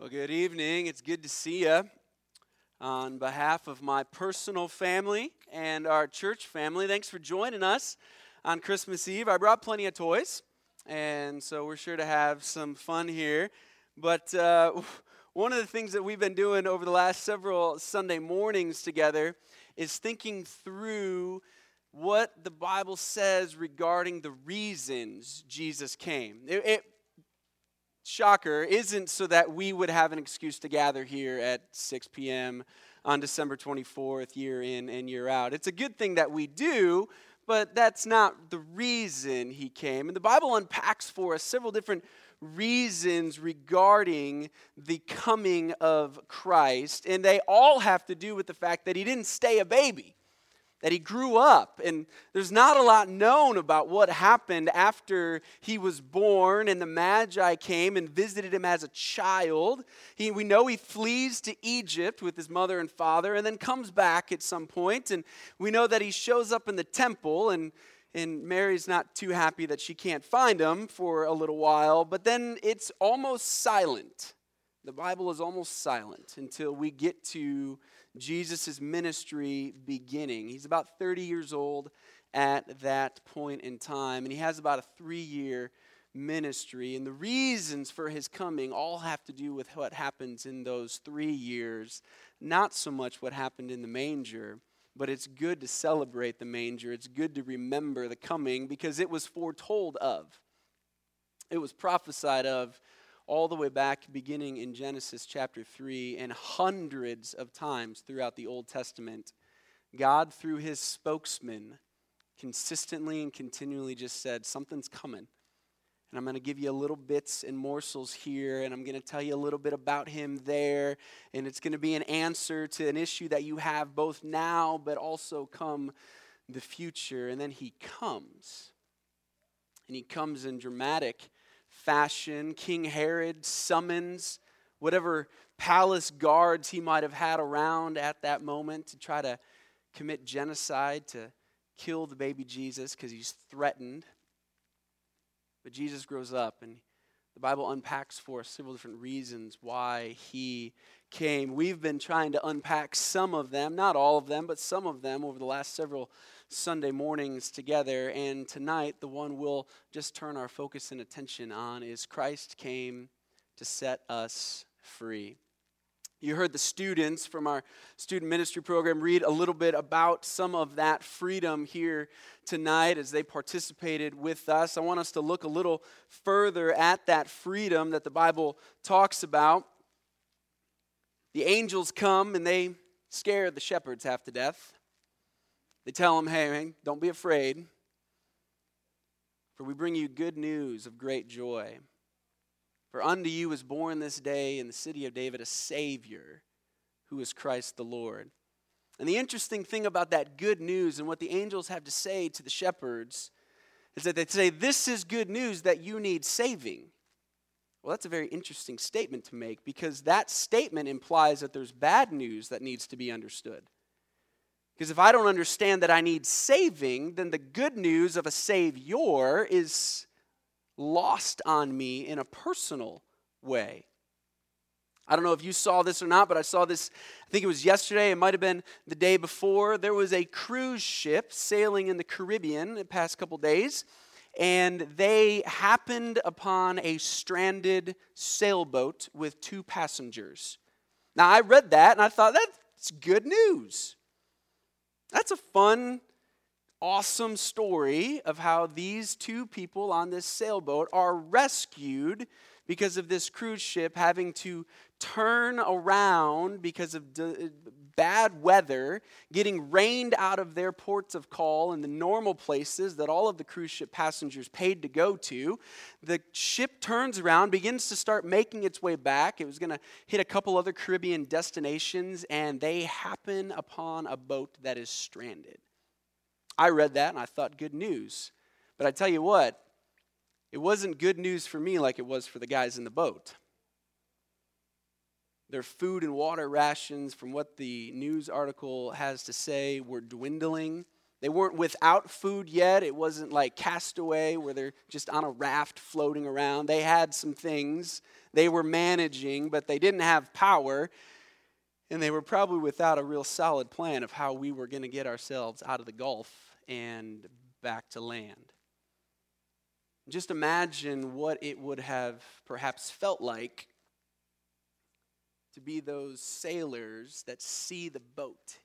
Well, good evening. It's good to see you. On behalf of my personal family and our church family, thanks for joining us on Christmas Eve. I brought plenty of toys, and so we're sure to have some fun here. But uh, one of the things that we've been doing over the last several Sunday mornings together is thinking through what the Bible says regarding the reasons Jesus came. It, it, shocker, isn't so that we would have an excuse to gather here at 6 p.m. on December 24th, year in and year out. It's a good thing that we do, but that's not the reason he came. And the Bible unpacks for us several different reasons regarding the coming of Christ, and they all have to do with the fact that he didn't stay a baby that he grew up. And there's not a lot known about what happened after he was born and the Magi came and visited him as a child. He, we know he flees to Egypt with his mother and father and then comes back at some point. And we know that he shows up in the temple and and Mary's not too happy that she can't find him for a little while, but then it's almost silent. The Bible is almost silent until we get to Jesus' ministry beginning. He's about 30 years old at that point in time, and he has about a three year ministry. And the reasons for his coming all have to do with what happens in those three years, not so much what happened in the manger. But it's good to celebrate the manger. It's good to remember the coming because it was foretold of. It was prophesied of all the way back, beginning in Genesis chapter 3, and hundreds of times throughout the Old Testament, God, through his spokesman, consistently and continually just said, Something's coming. And I'm going to give you little bits and morsels here, and I'm going to tell you a little bit about him there. And it's going to be an answer to an issue that you have both now, but also come the future. And then he comes. And he comes in dramatic fashion. King Herod summons whatever palace guards he might have had around at that moment to try to commit genocide, to kill the baby Jesus because he's threatened. But Jesus grows up and the Bible unpacks for us several different reasons why he came. We've been trying to unpack some of them, not all of them, but some of them over the last several Sunday mornings together. And tonight, the one we'll just turn our focus and attention on is Christ came to set us free. You heard the students from our student ministry program read a little bit about some of that freedom here tonight as they participated with us. I want us to look a little further at that freedom that the Bible talks about. The angels come and they scare the shepherds half to death. They tell them, hey, man, don't be afraid, for we bring you good news of great joy. For unto you is born this day in the city of David a Savior, who is Christ the Lord. And the interesting thing about that good news and what the angels have to say to the shepherds is that they say, This is good news that you need saving. Well, that's a very interesting statement to make because that statement implies that there's bad news that needs to be understood. Because if I don't understand that I need saving, then the good news of a Savior is lost on me in a personal way. I don't know if you saw this or not, but I saw this, I think it was yesterday, it might have been the day before. There was a cruise ship sailing in the Caribbean the past couple days, and they happened upon a stranded sailboat with two passengers. Now, I read that and I thought, that's good news. That's a fun awesome story of how these two people on this sailboat are rescued because of this cruise ship having to turn around because of d- bad weather, getting rained out of their ports of call in the normal places that all of the cruise ship passengers paid to go to. The ship turns around, begins to start making its way back. It was going to hit a couple other Caribbean destinations, and they happen upon a boat that is stranded. I read that and I thought, good news. But I tell you what, it wasn't good news for me like it was for the guys in the boat. Their food and water rations, from what the news article has to say, were dwindling. They weren't without food yet. It wasn't like castaway where they're just on a raft floating around. They had some things they were managing, but they didn't have power. And they were probably without a real solid plan of how we were going to get ourselves out of the Gulf and back to land. Just imagine what it would have perhaps felt like to be those sailors that see the boat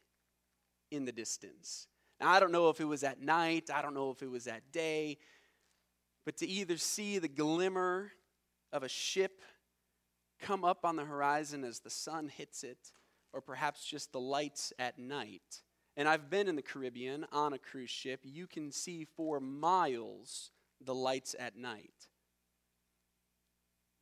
in the distance. Now, I don't know if it was at night, I don't know if it was at day, but to either see the glimmer of a ship come up on the horizon as the sun hits it, or perhaps just the lights at night. And I've been in the Caribbean on a cruise ship. You can see for miles the lights at night.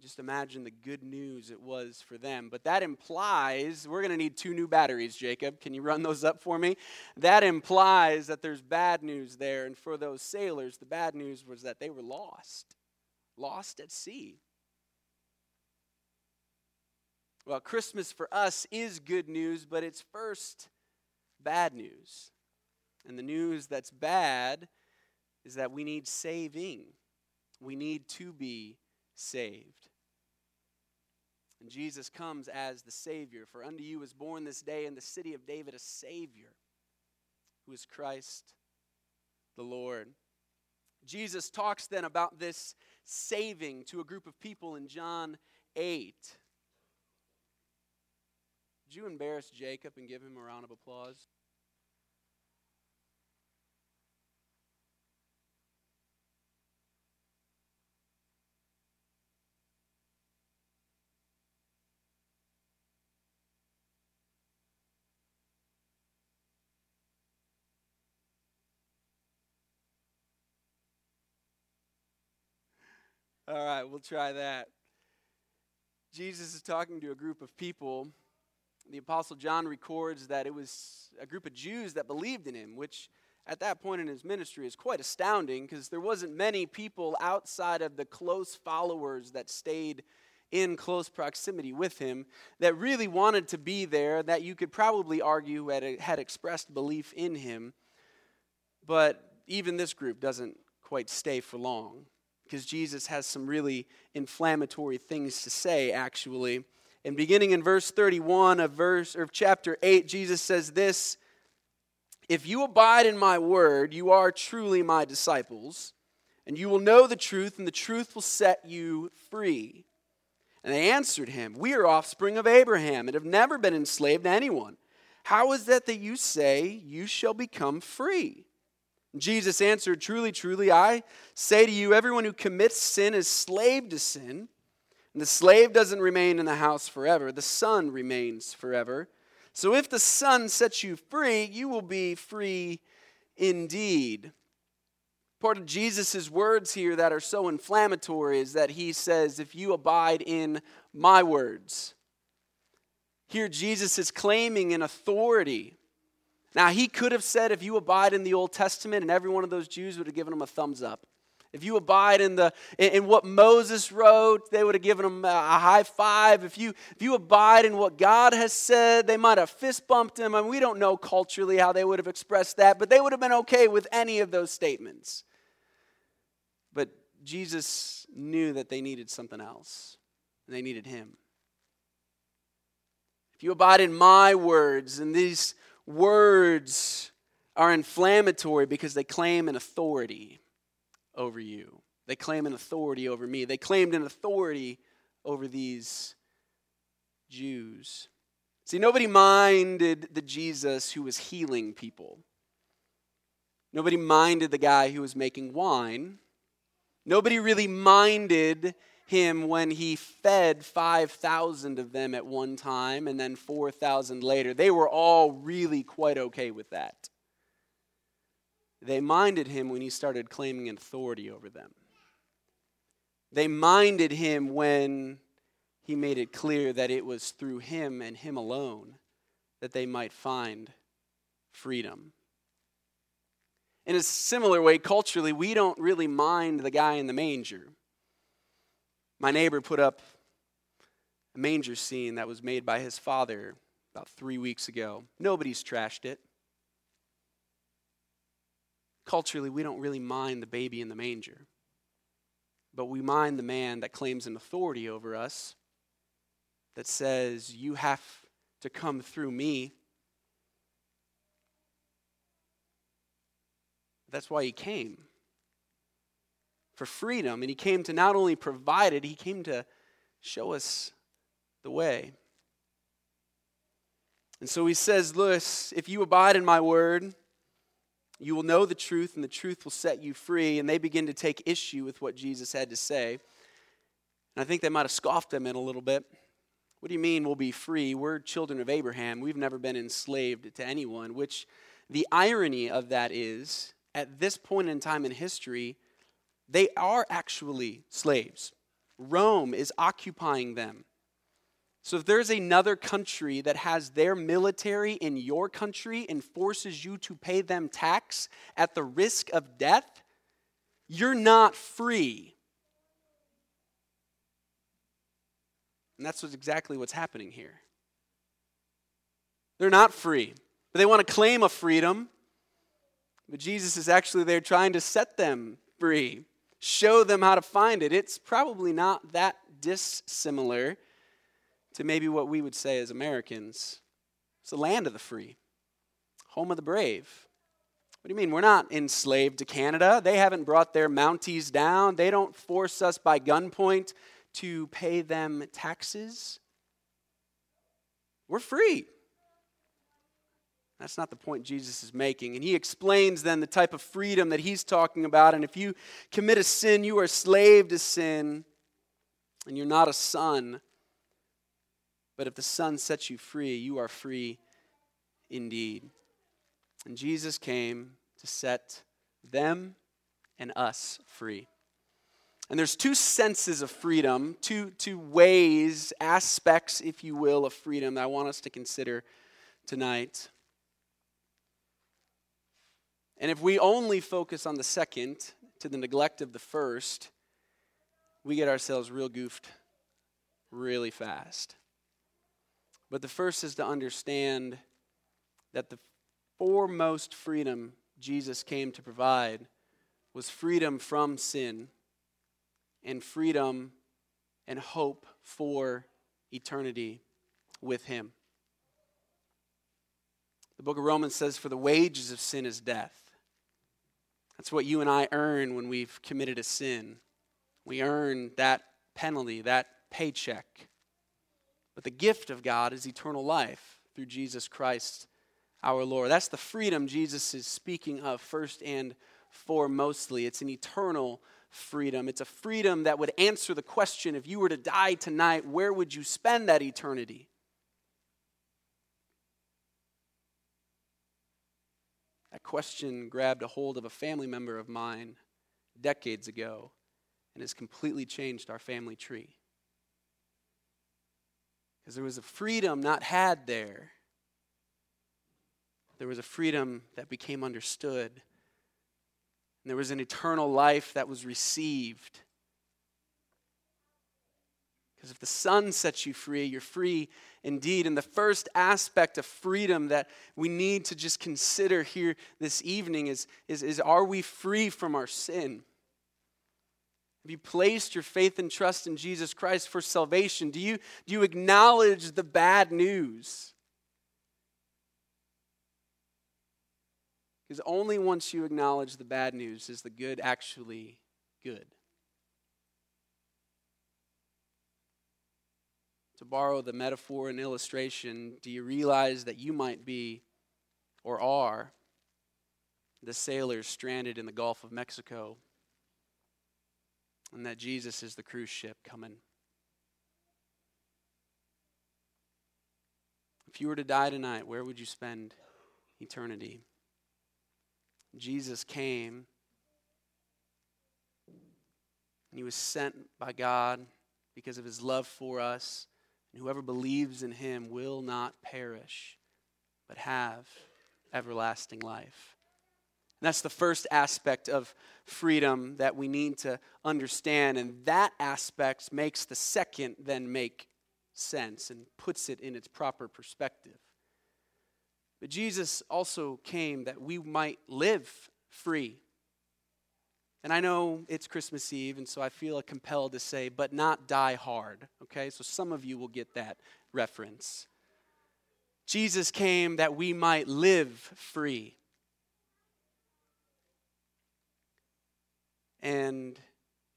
Just imagine the good news it was for them. But that implies we're going to need two new batteries, Jacob. Can you run those up for me? That implies that there's bad news there. And for those sailors, the bad news was that they were lost, lost at sea. Well, Christmas for us is good news, but it's first bad news. And the news that's bad is that we need saving. We need to be saved. And Jesus comes as the Savior. For unto you is born this day in the city of David a Savior, who is Christ the Lord. Jesus talks then about this saving to a group of people in John 8. Did you embarrass Jacob and give him a round of applause? All right, we'll try that. Jesus is talking to a group of people. The Apostle John records that it was a group of Jews that believed in him, which at that point in his ministry is quite astounding because there wasn't many people outside of the close followers that stayed in close proximity with him that really wanted to be there, that you could probably argue had, had expressed belief in him. But even this group doesn't quite stay for long because Jesus has some really inflammatory things to say, actually. And beginning in verse 31 of verse of chapter 8, Jesus says this If you abide in my word, you are truly my disciples, and you will know the truth, and the truth will set you free. And they answered him, We are offspring of Abraham and have never been enslaved to anyone. How is that that you say you shall become free? Jesus answered, Truly, truly, I say to you, everyone who commits sin is slave to sin. And the slave doesn't remain in the house forever, the son remains forever. So if the son sets you free, you will be free indeed. Part of Jesus' words here that are so inflammatory is that he says, If you abide in my words. Here, Jesus is claiming an authority now, he could have said, if you abide in the Old Testament, and every one of those Jews would have given him a thumbs up. If you abide in, the, in what Moses wrote, they would have given him a high five. If you, if you abide in what God has said, they might have fist bumped him. I And we don't know culturally how they would have expressed that, but they would have been okay with any of those statements. But Jesus knew that they needed something else, and they needed him. If you abide in my words, and these words are inflammatory because they claim an authority over you. They claim an authority over me. They claimed an authority over these Jews. See, nobody minded the Jesus who was healing people. Nobody minded the guy who was making wine. Nobody really minded him when he fed 5,000 of them at one time and then 4,000 later. They were all really quite okay with that. They minded him when he started claiming authority over them. They minded him when he made it clear that it was through him and him alone that they might find freedom. In a similar way, culturally, we don't really mind the guy in the manger. My neighbor put up a manger scene that was made by his father about three weeks ago. Nobody's trashed it. culturally, we don't really mind the baby in the manger, but we mind the man that claims an authority over us that says, You have to come through me. That's why he came for freedom. And he came to not only provide it, he came to show us the way. And so he says, Lewis, if you abide in my word, you will know the truth, and the truth will set you free. And they begin to take issue with what Jesus had to say. And I think they might have scoffed him in a little bit. What do you mean we'll be free? We're children of Abraham. We've never been enslaved to anyone, which the irony of that is, at this point in time in history, they are actually slaves. Rome is occupying them. So if there's another country that has their military in your country and forces you to pay them tax at the risk of death, you're not free. And that's what's exactly what's happening here. They're not free, but they want to claim a freedom. But Jesus is actually there trying to set them free, show them how to find it. It's probably not that dissimilar to maybe what we would say as Americans. It's the land of the free, home of the brave. What do you mean? We're not enslaved to Canada. They haven't brought their Mounties down. They don't force us by gunpoint to pay them taxes. We're free. That's not the point Jesus is making. And he explains then the type of freedom that he's talking about. And if you commit a sin, you are slave to sin, and you're not a son. But if the Son sets you free, you are free indeed. And Jesus came to set them and us free. And there's two senses of freedom, two, two ways, aspects, if you will, of freedom that I want us to consider tonight. And if we only focus on the second to the neglect of the first, we get ourselves real goofed really fast. But the first is to understand that the foremost freedom Jesus came to provide was freedom from sin and freedom and hope for eternity with Him. The book of Romans says, For the wages of sin is death. That's what you and I earn when we've committed a sin. We earn that penalty, that paycheck. But the gift of God is eternal life through Jesus Christ our Lord. That's the freedom Jesus is speaking of first and foremostly. It's an eternal freedom. It's a freedom that would answer the question if you were to die tonight, where would you spend that eternity? That question grabbed a hold of a family member of mine decades ago and has completely changed our family tree. Because there was a freedom not had there. There was a freedom that became understood. And there was an eternal life that was received. Because if the Son sets you free, you're free indeed. And the first aspect of freedom that we need to just consider here this evening is, is, is are we free from our sin? Have you placed your faith and trust in Jesus Christ for salvation? Do you, do you acknowledge the bad news? Because only once you acknowledge the bad news is the good actually good. To borrow the metaphor and illustration, do you realize that you might be or are the sailors stranded in the Gulf of Mexico? and that Jesus is the cruise ship coming. If you were to die tonight, where would you spend eternity? Jesus came and he was sent by God because of his love for us. And whoever believes in him will not perish, but have everlasting life. And that's the first aspect of freedom that we need to understand. And that aspect makes the second then make sense and puts it in its proper perspective. But Jesus also came that we might live free. And I know it's Christmas Eve, and so I feel compelled to say, but not die hard. Okay? So some of you will get that reference. Jesus came that we might live free. And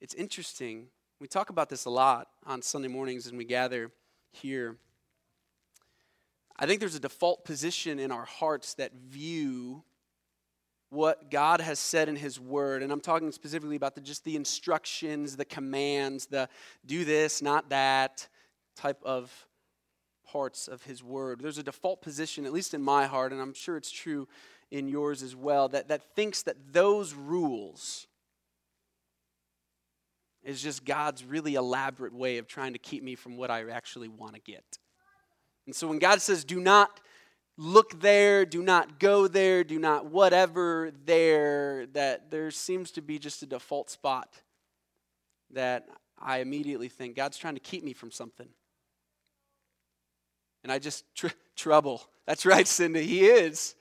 it's interesting. We talk about this a lot on Sunday mornings and we gather here. I think there's a default position in our hearts that view what God has said in His Word, and I'm talking specifically about the, just the instructions, the commands, the do this, not that type of parts of His Word. There's a default position, at least in my heart, and I'm sure it's true in yours as well, that, that thinks that those rules is just God's really elaborate way of trying to keep me from what I actually want to get. And so when God says, do not look there, do not go there, do not whatever there, that there seems to be just a default spot that I immediately think God's trying to keep me from something. And I just, tr- trouble. That's right, Cindy, He is.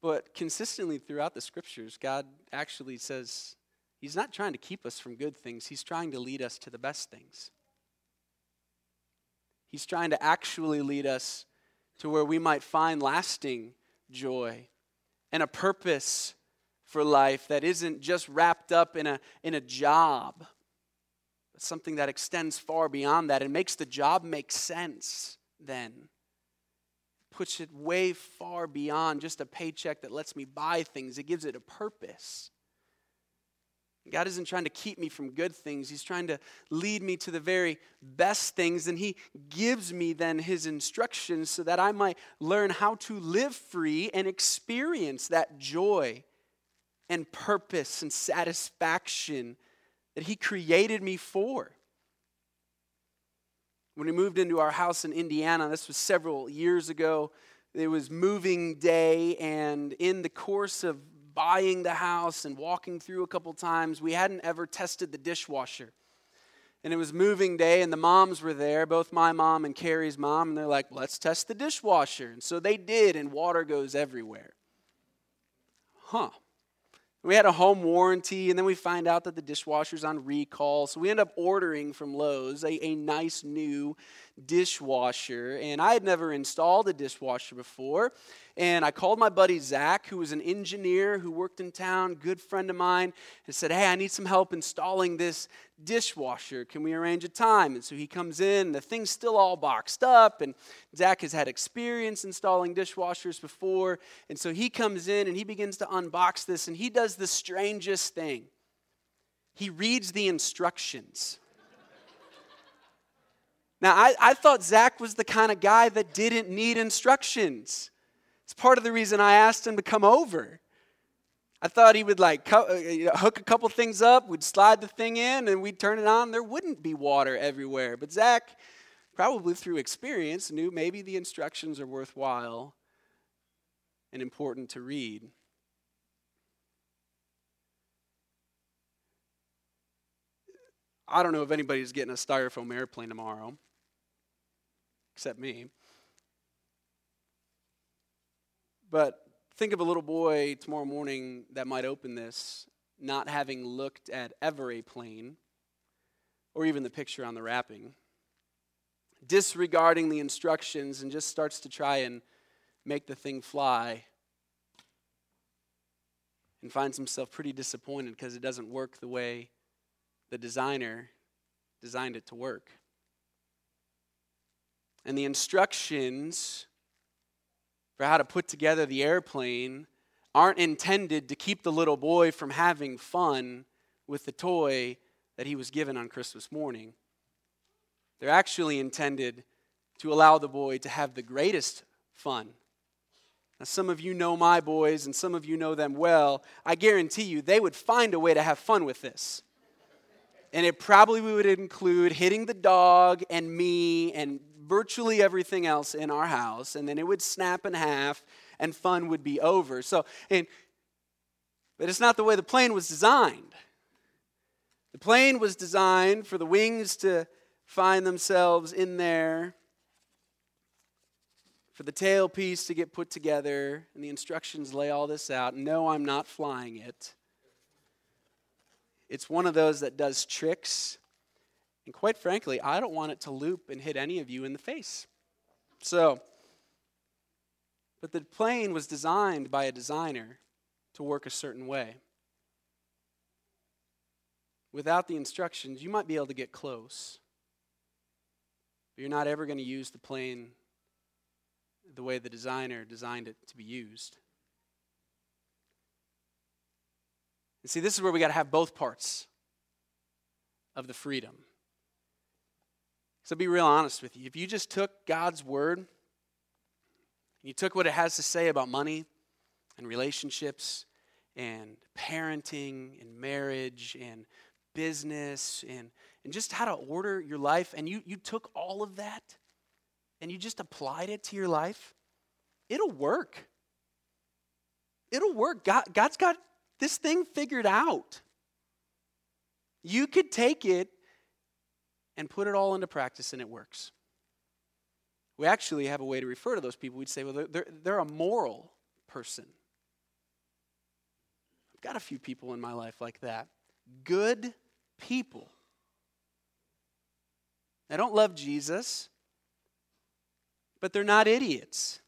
But consistently throughout the scriptures, God actually says He's not trying to keep us from good things, He's trying to lead us to the best things. He's trying to actually lead us to where we might find lasting joy and a purpose for life that isn't just wrapped up in a, in a job, but something that extends far beyond that and makes the job make sense then puts it way far beyond just a paycheck that lets me buy things. It gives it a purpose. God isn't trying to keep me from good things. He's trying to lead me to the very best things. And He gives me then His instructions so that I might learn how to live free and experience that joy and purpose and satisfaction that He created me for. When we moved into our house in Indiana, this was several years ago, it was moving day, and in the course of buying the house and walking through a couple times, we hadn't ever tested the dishwasher. And it was moving day, and the moms were there, both my mom and Carrie's mom, and they're like, let's test the dishwasher. And so they did, and water goes everywhere. Huh. We had a home warranty, and then we find out that the dishwasher's on recall. So we end up ordering from Lowe's a, a nice new dishwasher. And I had never installed a dishwasher before. And I called my buddy Zach, who was an engineer who worked in town, good friend of mine, and said, Hey, I need some help installing this dishwasher. Can we arrange a time? And so he comes in, the thing's still all boxed up, and Zach has had experience installing dishwashers before. And so he comes in and he begins to unbox this, and he does the strangest thing. He reads the instructions. Now, I, I thought Zach was the kind of guy that didn't need instructions. It's part of the reason I asked him to come over. I thought he would like uh, hook a couple things up, we'd slide the thing in, and we'd turn it on. There wouldn't be water everywhere. But Zach, probably through experience, knew maybe the instructions are worthwhile and important to read. I don't know if anybody's getting a styrofoam airplane tomorrow, except me. But think of a little boy tomorrow morning that might open this, not having looked at ever a plane or even the picture on the wrapping, disregarding the instructions and just starts to try and make the thing fly and finds himself pretty disappointed because it doesn't work the way the designer designed it to work. And the instructions for how to put together the airplane aren't intended to keep the little boy from having fun with the toy that he was given on Christmas morning. They're actually intended to allow the boy to have the greatest fun. Now, some of you know my boys, and some of you know them well. I guarantee you they would find a way to have fun with this. And it probably would include hitting the dog and me and virtually everything else in our house, and then it would snap in half, and fun would be over. So, and, but it's not the way the plane was designed. The plane was designed for the wings to find themselves in there for the tailpiece to get put together, and the instructions lay all this out. No, I'm not flying it. It's one of those that does tricks. And quite frankly, I don't want it to loop and hit any of you in the face. So, but the plane was designed by a designer to work a certain way. Without the instructions, you might be able to get close. But you're not ever going to use the plane the way the designer designed it to be used. And see, this is where we got to have both parts of the freedom. So, be real honest with you. If you just took God's word, and you took what it has to say about money and relationships and parenting and marriage and business and, and just how to order your life, and you, you took all of that and you just applied it to your life, it'll work. It'll work. God, God's got this thing figured out. You could take it and put it all into practice, and it works. We actually have a way to refer to those people. We'd say, well, they're, they're a moral person. I've got a few people in my life like that. Good people. They don't love Jesus but they're not idiots.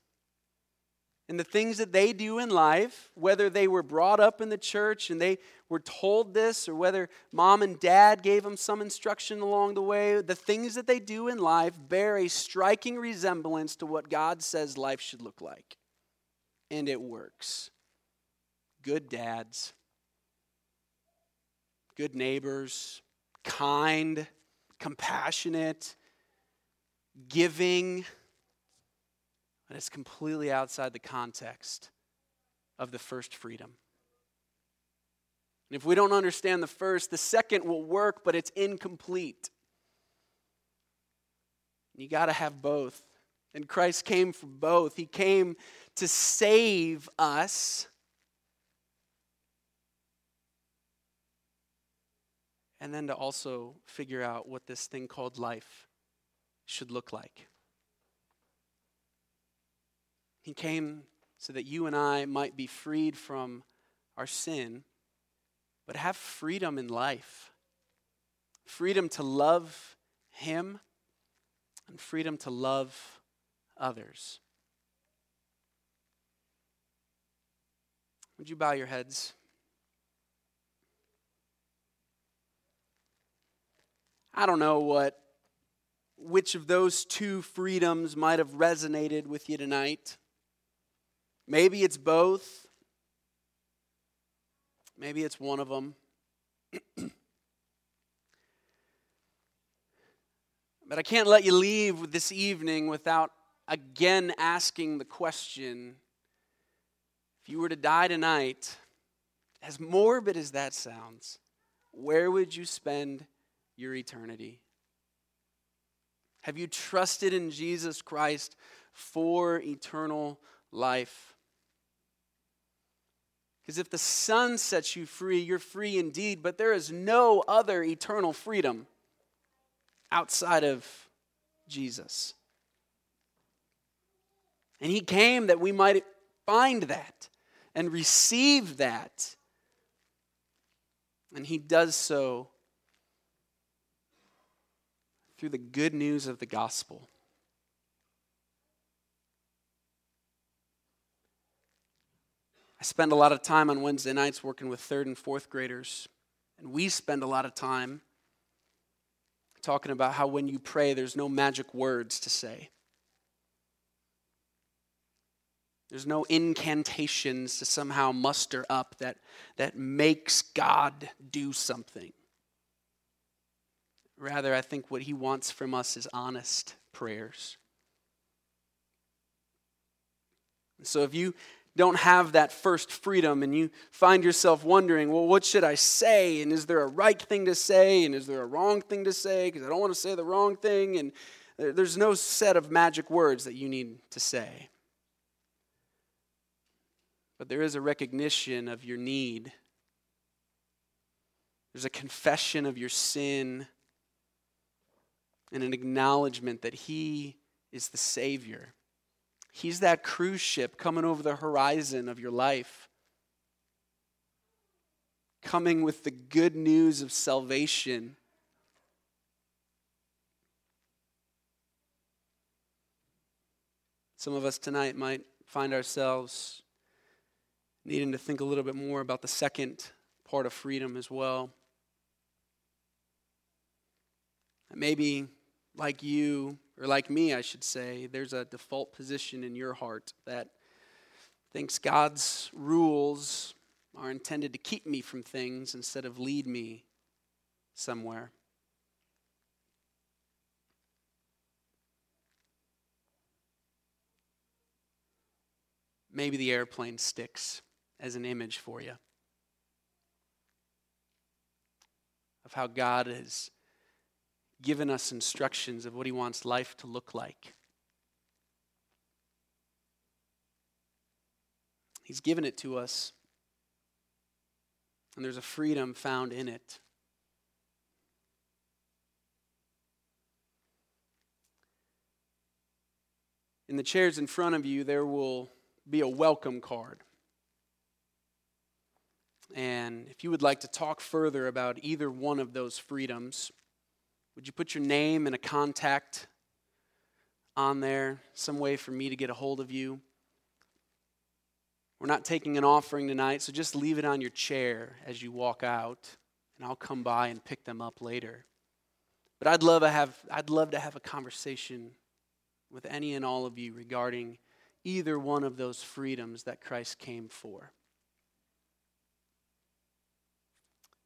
And the things that they do in life, whether they were brought up in the church and they were told this, or whether mom and dad gave them some instruction along the way, the things that they do in life bear a striking resemblance to what God says life should look like. And it works. Good dads, good neighbors, kind, compassionate, giving and it's completely outside the context of the first freedom. And if we don't understand the first, the second will work, but it's incomplete. You got to have both. And Christ came for both. He came to save us. And then to also figure out what this thing called life should look like. He came so that you and I might be freed from our sin, but have freedom in life freedom to love Him and freedom to love others. Would you bow your heads? I don't know what which of those two freedoms might have resonated with you tonight. Maybe it's both. Maybe it's one of them. but I can't let you leave this evening without again asking the question if you were to die tonight, as morbid as that sounds, where would you spend your eternity? Have you trusted in Jesus Christ for eternal life? Because if the Son sets you free, you're free indeed, but there is no other eternal freedom outside of Jesus. And He came that we might find that and receive that. And He does so through the good news of the gospel. I spend a lot of time on Wednesday nights working with third and fourth graders, and we spend a lot of time talking about how when you pray, there's no magic words to say. There's no incantations to somehow muster up that, that makes God do something. Rather, I think what he wants from us is honest prayers. So if you don't have that first freedom and you find yourself wondering, well, what should I say? And is there a right thing to say? And is there a wrong thing to say? Because I don't want to say the wrong thing. And there's no set of magic words that you need to say. But there is a recognition of your need, there's a confession of your sin, and an acknowledgement that He is the Savior He's that cruise ship coming over the horizon of your life, coming with the good news of salvation. Some of us tonight might find ourselves needing to think a little bit more about the second part of freedom as well. Maybe, like you, or like me, I should say, there's a default position in your heart that thinks God's rules are intended to keep me from things instead of lead me somewhere. Maybe the airplane sticks as an image for you of how God has given us instructions of what He wants life to look like. He's given it to us, and there's a freedom found in it. In the chairs in front of you, there will be a welcome card. And if you would like to talk further about either one of those freedoms, would you put your name and a contact on there, some way for me to get a hold of you? We're not taking an offering tonight, so just leave it on your chair as you walk out, and I'll come by and pick them up later. But I'd love to have, I'd love to have a conversation with any and all of you regarding either one of those freedoms that Christ came for.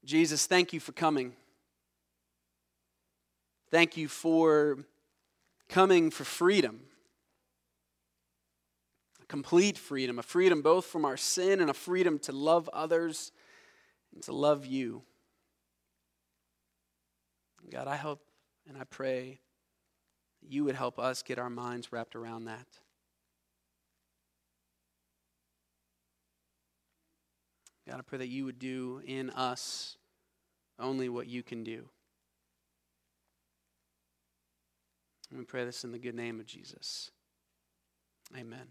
Jesus, thank you for coming. Thank you for coming for freedom. A complete freedom, a freedom both from our sin and a freedom to love others and to love you. God, I hope and I pray that you would help us get our minds wrapped around that. God, I pray that you would do in us only what you can do. We pray this in the good name of Jesus. Amen.